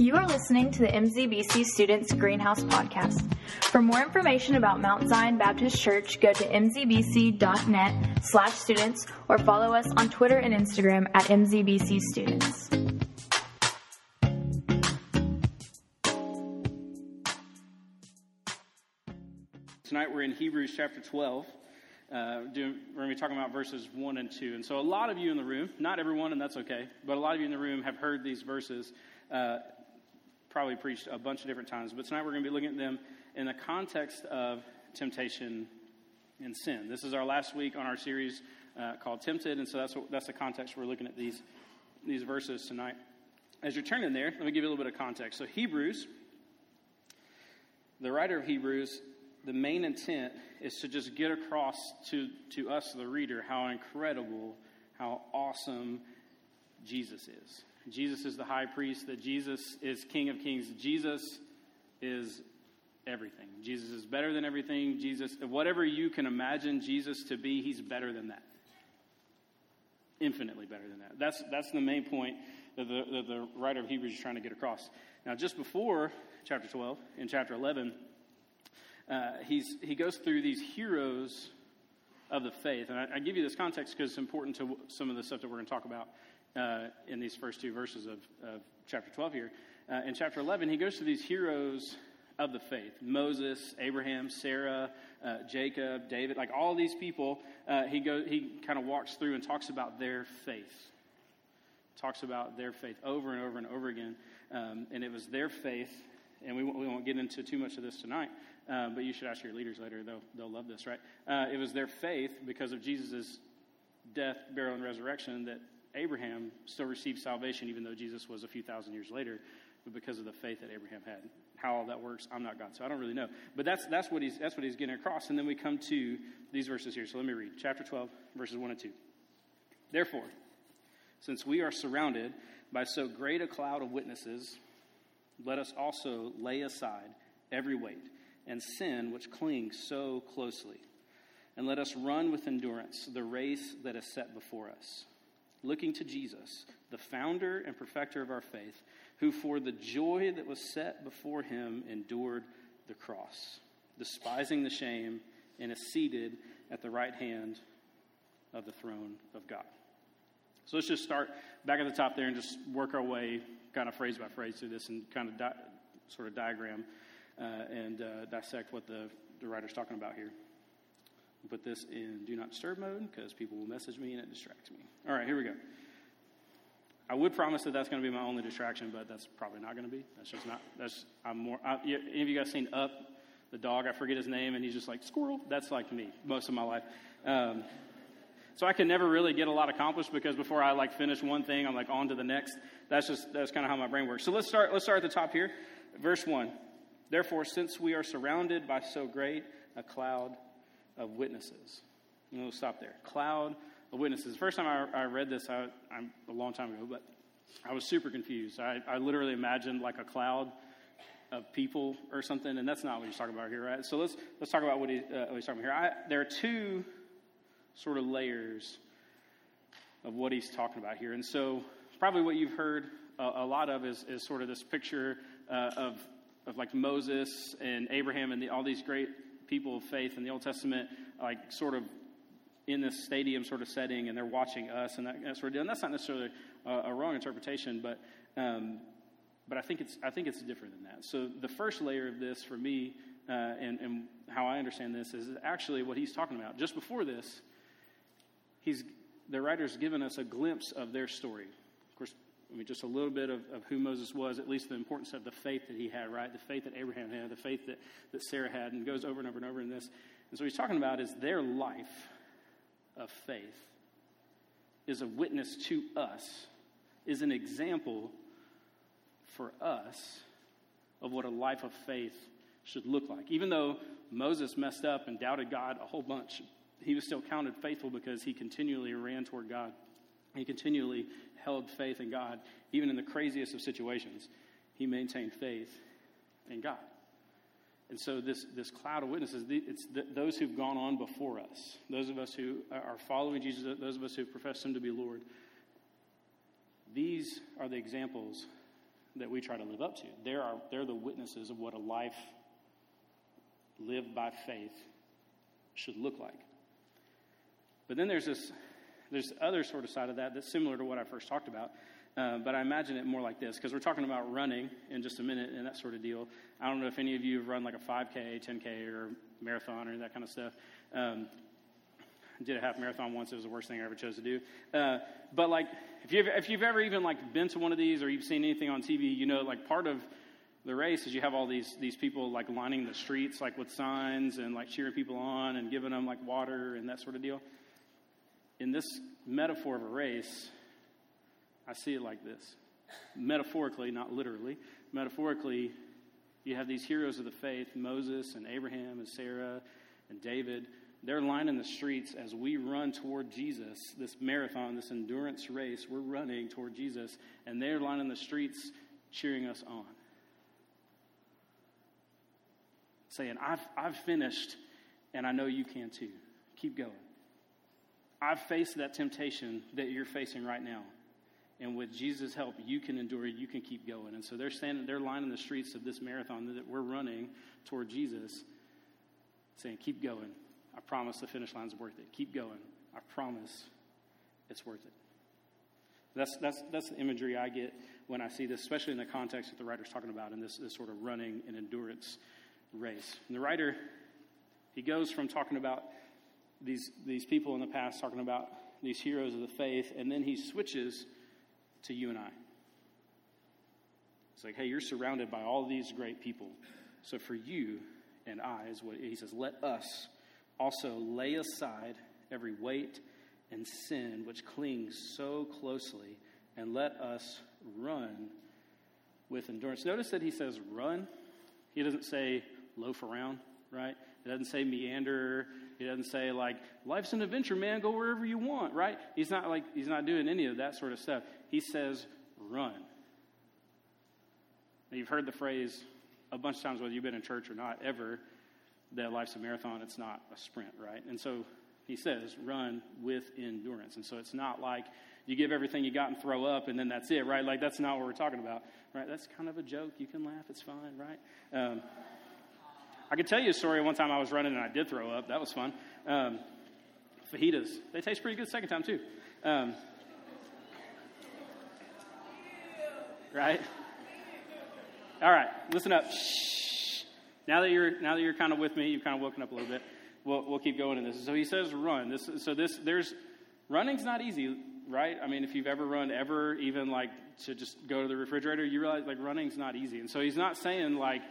You are listening to the MZBC Students Greenhouse Podcast. For more information about Mount Zion Baptist Church, go to mzbc.net slash students or follow us on Twitter and Instagram at MZBC Students. Tonight we're in Hebrews chapter 12. Uh, doing, we're going to be talking about verses 1 and 2. And so, a lot of you in the room, not everyone, and that's okay, but a lot of you in the room have heard these verses uh, probably preached a bunch of different times, but tonight we're going to be looking at them in the context of temptation and sin. This is our last week on our series uh, called Tempted, and so that's, what, that's the context we're looking at these, these verses tonight. As you're turning there, let me give you a little bit of context. So, Hebrews, the writer of Hebrews, the main intent is to just get across to, to us, the reader, how incredible, how awesome Jesus is. Jesus is the high priest, that Jesus is King of kings. Jesus is everything. Jesus is better than everything. Jesus, whatever you can imagine Jesus to be, he's better than that. Infinitely better than that. That's, that's the main point that the, that the writer of Hebrews is trying to get across. Now, just before chapter 12, in chapter 11, uh, he's, he goes through these heroes of the faith. And I, I give you this context because it's important to some of the stuff that we're going to talk about uh, in these first two verses of, of chapter 12 here. Uh, in chapter 11, he goes through these heroes of the faith Moses, Abraham, Sarah, uh, Jacob, David, like all these people. Uh, he, he kind of walks through and talks about their faith. Talks about their faith over and over and over again. Um, and it was their faith, and we, we won't get into too much of this tonight, uh, but you should ask your leaders later. They'll, they'll love this, right? Uh, it was their faith because of Jesus' death, burial, and resurrection that Abraham still received salvation, even though Jesus was a few thousand years later, but because of the faith that Abraham had. How all that works, I'm not God, so I don't really know. But that's, that's, what, he's, that's what he's getting across. And then we come to these verses here. So let me read chapter 12, verses 1 and 2. Therefore, since we are surrounded by so great a cloud of witnesses, let us also lay aside every weight and sin which clings so closely. And let us run with endurance the race that is set before us looking to Jesus, the founder and perfecter of our faith, who for the joy that was set before him endured the cross, despising the shame, and is seated at the right hand of the throne of God. So let's just start back at the top there and just work our way kind of phrase by phrase through this and kind of di- sort of diagram uh, and uh, dissect what the, the writer's talking about here put this in do not disturb mode because people will message me and it distracts me. All right, here we go. I would promise that that's going to be my only distraction, but that's probably not going to be. That's just not. That's I'm more. I, any of you guys seen Up, the dog? I forget his name, and he's just like squirrel. That's like me most of my life. Um, so I can never really get a lot accomplished because before I like finish one thing, I'm like on to the next. That's just that's kind of how my brain works. So let's start. Let's start at the top here, verse one. Therefore, since we are surrounded by so great a cloud of witnesses. And we'll stop there. Cloud of witnesses. First time I, I read this, I, I'm a long time ago, but I was super confused. I, I literally imagined like a cloud of people or something, and that's not what he's talking about here, right? So let's let's talk about what, he, uh, what he's talking about here. I, there are two sort of layers of what he's talking about here, and so probably what you've heard a, a lot of is, is sort of this picture uh, of of like Moses and Abraham and the, all these great people of faith in the Old Testament, like sort of in this stadium sort of setting, and they're watching us and that, that sort of deal. And that's not necessarily a, a wrong interpretation, but um, but I think it's I think it's different than that. So the first layer of this for me, uh, and, and how I understand this is actually what he's talking about. Just before this, he's the writer's given us a glimpse of their story. I mean, just a little bit of, of who Moses was, at least the importance of the faith that he had, right? The faith that Abraham had, the faith that, that Sarah had, and goes over and over and over in this. And so he's talking about is their life of faith is a witness to us, is an example for us of what a life of faith should look like. Even though Moses messed up and doubted God a whole bunch, he was still counted faithful because he continually ran toward God. He continually held faith in God, even in the craziest of situations. He maintained faith in God. And so this, this cloud of witnesses, it's the, those who've gone on before us, those of us who are following Jesus, those of us who profess him to be Lord. These are the examples that we try to live up to. They're, our, they're the witnesses of what a life lived by faith should look like. But then there's this, there's other sort of side of that that's similar to what I first talked about. Uh, but I imagine it more like this because we're talking about running in just a minute and that sort of deal. I don't know if any of you have run like a 5K, 10K, or marathon or that kind of stuff. Um, did a half marathon once. It was the worst thing I ever chose to do. Uh, but like, if you've, if you've ever even like been to one of these or you've seen anything on TV, you know, like part of the race is you have all these these people like lining the streets like with signs and like cheering people on and giving them like water and that sort of deal. In this metaphor of a race, I see it like this. Metaphorically, not literally. Metaphorically, you have these heroes of the faith, Moses and Abraham and Sarah and David. They're lining the streets as we run toward Jesus, this marathon, this endurance race. We're running toward Jesus, and they're lining the streets cheering us on. Saying, I've, I've finished, and I know you can too. Keep going. I've faced that temptation that you're facing right now. And with Jesus' help, you can endure, you can keep going. And so they're standing, they're lining the streets of this marathon that we're running toward Jesus, saying, Keep going. I promise the finish line's worth it. Keep going. I promise it's worth it. That's, that's, that's the imagery I get when I see this, especially in the context that the writer's talking about in this, this sort of running and endurance race. And the writer, he goes from talking about these, these people in the past, talking about these heroes of the faith, and then he switches to you and I. It's like, hey, you're surrounded by all these great people. So for you and I, is what he says, let us also lay aside every weight and sin which clings so closely, and let us run with endurance. Notice that he says run. He doesn't say loaf around, right? He doesn't say meander. He doesn't say like life's an adventure, man. Go wherever you want, right? He's not like he's not doing any of that sort of stuff. He says run. Now, you've heard the phrase a bunch of times, whether you've been in church or not, ever, that life's a marathon. It's not a sprint, right? And so he says run with endurance. And so it's not like you give everything you got and throw up and then that's it, right? Like that's not what we're talking about, right? That's kind of a joke. You can laugh. It's fine, right? Um, I could tell you a story. One time I was running and I did throw up. That was fun. Um, fajitas. They taste pretty good second time, too. Um, right? All right, listen up. Shh. Now that you're now that you're kind of with me, you've kind of woken up a little bit. We'll, we'll keep going in this. So he says, run. This, so this there's running's not easy, right? I mean, if you've ever run ever, even like to just go to the refrigerator, you realize like running's not easy. And so he's not saying like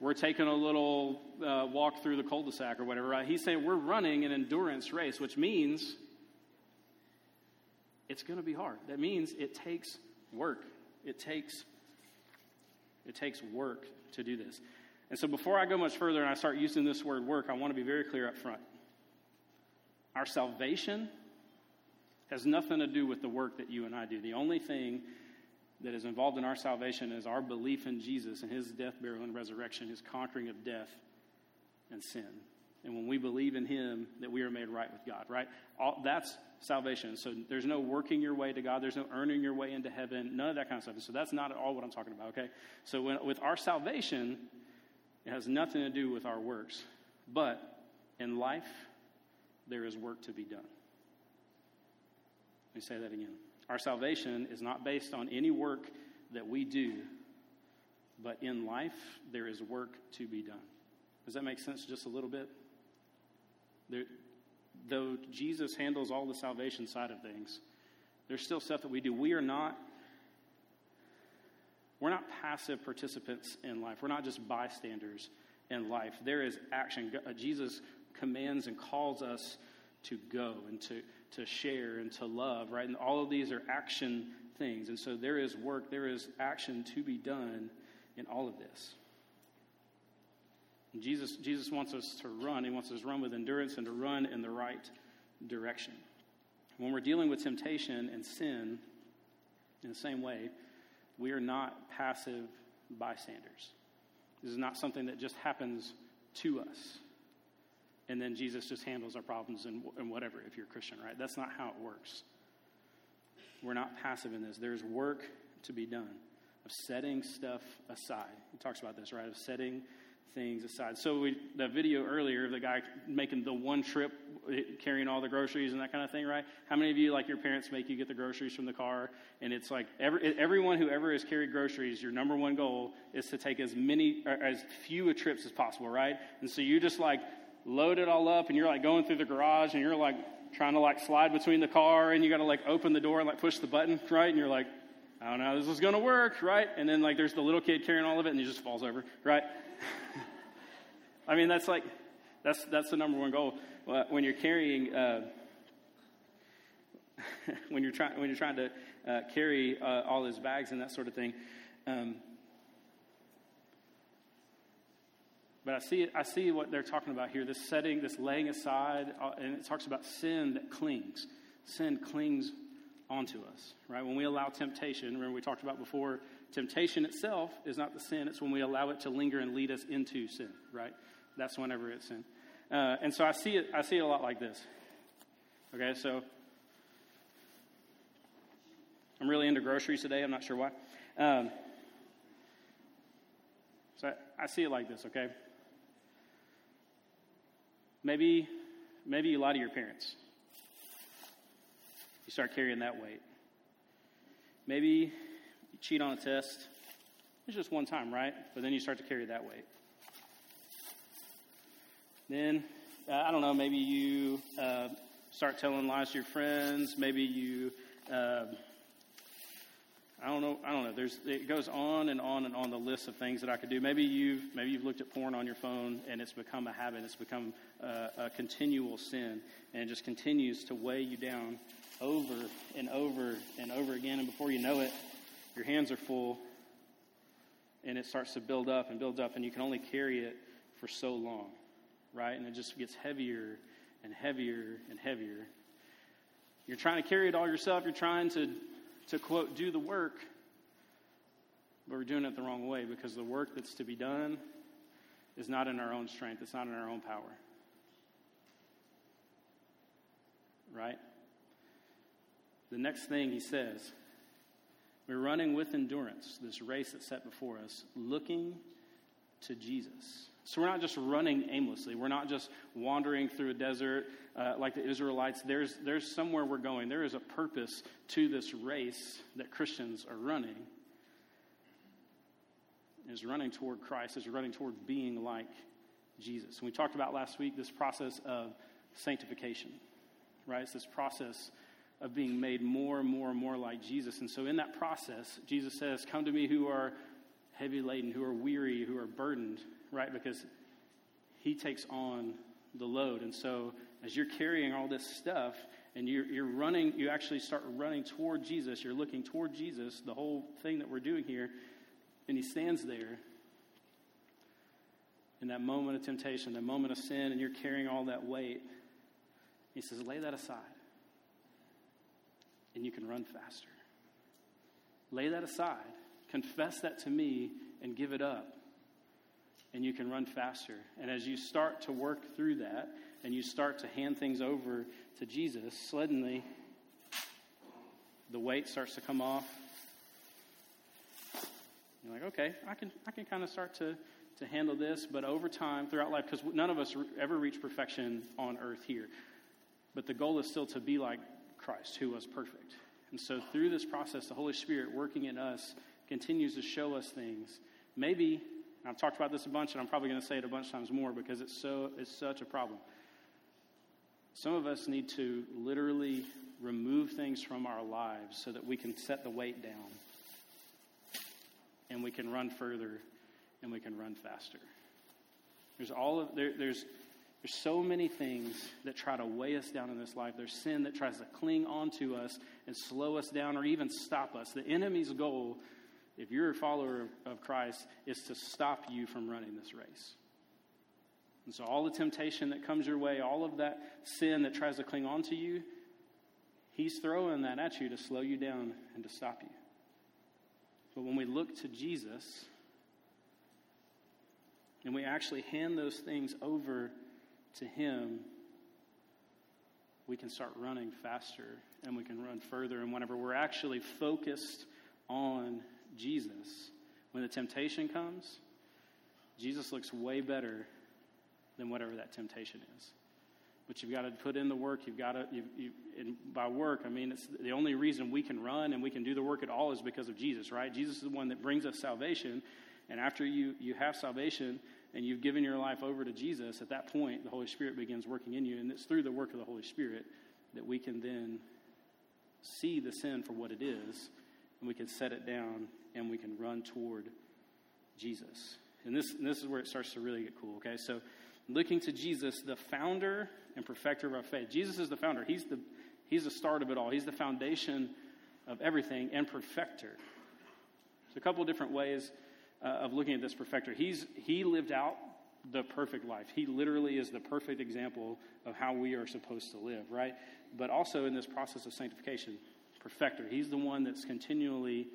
we're taking a little uh, walk through the cul-de-sac or whatever. Right? He's saying we're running an endurance race, which means it's going to be hard. That means it takes work. It takes it takes work to do this. And so before I go much further and I start using this word work, I want to be very clear up front. Our salvation has nothing to do with the work that you and I do. The only thing that is involved in our salvation is our belief in Jesus and his death, burial, and resurrection, his conquering of death and sin. And when we believe in him, that we are made right with God, right? All, that's salvation. So there's no working your way to God. There's no earning your way into heaven. None of that kind of stuff. So that's not at all what I'm talking about, okay? So when, with our salvation, it has nothing to do with our works. But in life, there is work to be done. Let me say that again. Our salvation is not based on any work that we do, but in life, there is work to be done. Does that make sense just a little bit? There, though Jesus handles all the salvation side of things, there's still stuff that we do. We are not we're not passive participants in life. We're not just bystanders in life. There is action. Uh, Jesus commands and calls us to go and to to share and to love, right? And all of these are action things. And so there is work, there is action to be done in all of this. And Jesus, Jesus wants us to run. He wants us to run with endurance and to run in the right direction. When we're dealing with temptation and sin, in the same way, we are not passive bystanders. This is not something that just happens to us. And then Jesus just handles our problems and, and whatever, if you're a Christian, right? That's not how it works. We're not passive in this. There's work to be done of setting stuff aside. He talks about this, right? Of setting things aside. So we, the video earlier of the guy making the one trip, carrying all the groceries and that kind of thing, right? How many of you, like your parents, make you get the groceries from the car? And it's like every, everyone who ever has carried groceries, your number one goal is to take as many, as few trips as possible, right? And so you just like load it all up, and you're like going through the garage, and you're like trying to like slide between the car, and you got to like open the door and like push the button, right? And you're like, I don't know this is going to work, right? And then like there's the little kid carrying all of it, and he just falls over, right? I mean, that's like, that's, that's the number one goal. When you're carrying, uh, when, you're trying, when you're trying to uh, carry uh, all his bags and that sort of thing. Um, but I see, I see what they're talking about here this setting, this laying aside, uh, and it talks about sin that clings. Sin clings onto us, right? When we allow temptation, remember we talked about before, temptation itself is not the sin, it's when we allow it to linger and lead us into sin, right? That's whenever it's sin. Uh, and so I see it, I see it a lot like this. Okay, so I'm really into groceries today. I'm not sure why. Um, so I, I see it like this, okay? Maybe, maybe you lie to your parents. You start carrying that weight. Maybe you cheat on a test. It's just one time, right? But then you start to carry that weight. Then, uh, I don't know, maybe you uh, start telling lies to your friends. Maybe you, uh, I don't know, I don't know. There's, it goes on and on and on the list of things that I could do. Maybe you've, maybe you've looked at porn on your phone and it's become a habit. It's become a, a continual sin and it just continues to weigh you down over and over and over again. And before you know it, your hands are full and it starts to build up and build up, and you can only carry it for so long right? And it just gets heavier and heavier and heavier. You're trying to carry it all yourself. You're trying to, to quote, do the work. But we're doing it the wrong way because the work that's to be done is not in our own strength, it's not in our own power. Right? The next thing he says, we're running with endurance this race that's set before us, looking to Jesus. So we're not just running aimlessly. We're not just wandering through a desert uh, like the Israelites. There's, there's somewhere we're going. There is a purpose to this race that Christians are running. Is running toward Christ, is running toward being like Jesus. And we talked about last week this process of sanctification, right? It's this process of being made more and more and more like Jesus. And so in that process, Jesus says, Come to me who are heavy laden, who are weary, who are burdened, right? Because he takes on the load. And so as you're carrying all this stuff and you're, you're running, you actually start running toward Jesus, you're looking toward Jesus, the whole thing that we're doing here, and he stands there in that moment of temptation, that moment of sin, and you're carrying all that weight. He says, lay that aside, and you can run faster. Lay that aside, confess that to me, and give it up and you can run faster. And as you start to work through that and you start to hand things over to Jesus, suddenly the weight starts to come off. You're like, okay, I can, I can kind of start to, to handle this, but over time, throughout life, because none of us ever reach perfection on earth here. But the goal is still to be like Christ, who was perfect. And so through this process, the Holy Spirit working in us continues to show us things. Maybe I've talked about this a bunch, and I'm probably going to say it a bunch of times more because it's so it's such a problem. Some of us need to literally remove things from our lives so that we can set the weight down, and we can run further, and we can run faster. There's all of there, there's there's so many things that try to weigh us down in this life. There's sin that tries to cling onto us and slow us down or even stop us. The enemy's goal if you're a follower of Christ, is to stop you from running this race. And so, all the temptation that comes your way, all of that sin that tries to cling on to you, He's throwing that at you to slow you down and to stop you. But when we look to Jesus, and we actually hand those things over to Him, we can start running faster and we can run further. And whenever we're actually focused on Jesus, when the temptation comes, Jesus looks way better than whatever that temptation is. But you've got to put in the work. You've got to, you, you, and by work, I mean, it's the only reason we can run and we can do the work at all is because of Jesus, right? Jesus is the one that brings us salvation. And after you, you have salvation and you've given your life over to Jesus, at that point, the Holy Spirit begins working in you. And it's through the work of the Holy Spirit that we can then see the sin for what it is and we can set it down and we can run toward Jesus. And this, and this is where it starts to really get cool, okay? So, looking to Jesus, the founder and perfecter of our faith. Jesus is the founder. He's the, he's the start of it all. He's the foundation of everything and perfecter. So a couple different ways uh, of looking at this perfecter. He's, he lived out the perfect life. He literally is the perfect example of how we are supposed to live, right? But also in this process of sanctification, perfecter. He's the one that's continually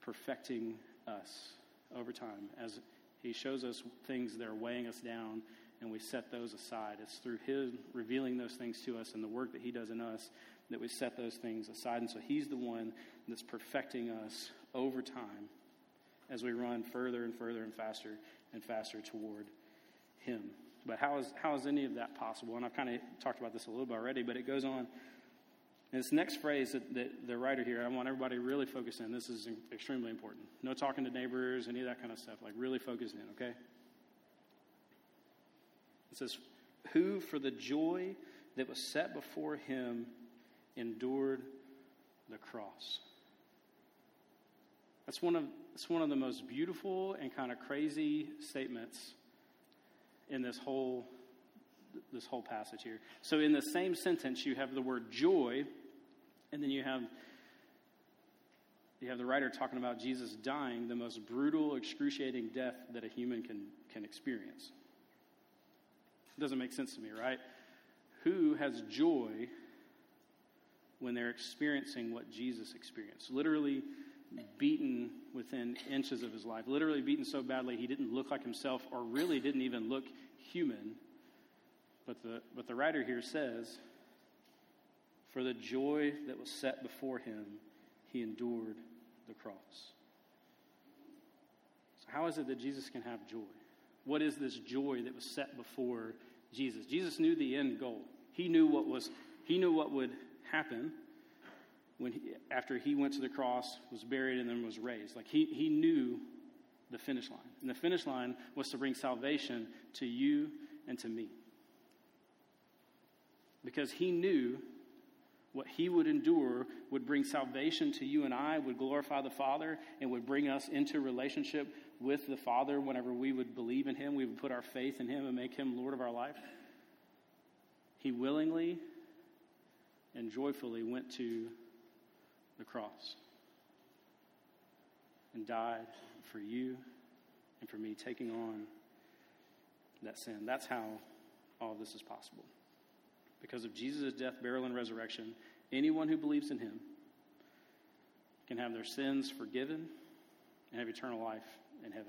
perfecting us over time as he shows us things that are weighing us down and we set those aside. It's through His revealing those things to us and the work that He does in us that we set those things aside. And so He's the one that's perfecting us over time as we run further and further and faster and faster toward Him. But how is, how is any of that possible? And I've kind of talked about this a little bit already, but it goes on. And this next phrase that, that the writer here, I want everybody really focus in. This is extremely important. No talking to neighbors, any of that kind of stuff. Like, really focus in, okay? It says, Who for the joy that was set before him endured the cross. That's one of, that's one of the most beautiful and kind of crazy statements in this whole, this whole passage here. So, in the same sentence, you have the word joy, and then you have you have the writer talking about Jesus dying the most brutal, excruciating death that a human can, can experience. Doesn't make sense to me, right? Who has joy when they're experiencing what Jesus experienced? Literally beaten within inches of his life, literally beaten so badly he didn't look like himself or really didn't even look human. But the, but the writer here says, For the joy that was set before him, he endured the cross. So, how is it that Jesus can have joy? What is this joy that was set before Jesus. Jesus knew the end goal. He knew what was he knew what would happen when he, after he went to the cross, was buried, and then was raised. Like he he knew the finish line, and the finish line was to bring salvation to you and to me. Because he knew what he would endure would bring salvation to you and I, would glorify the Father, and would bring us into relationship with the Father whenever we would believe in him, we would put our faith in him and make him Lord of our life. He willingly and joyfully went to the cross and died for you and for me, taking on that sin. That's how all this is possible. Because of Jesus' death, burial, and resurrection, anyone who believes in him can have their sins forgiven and have eternal life in heaven.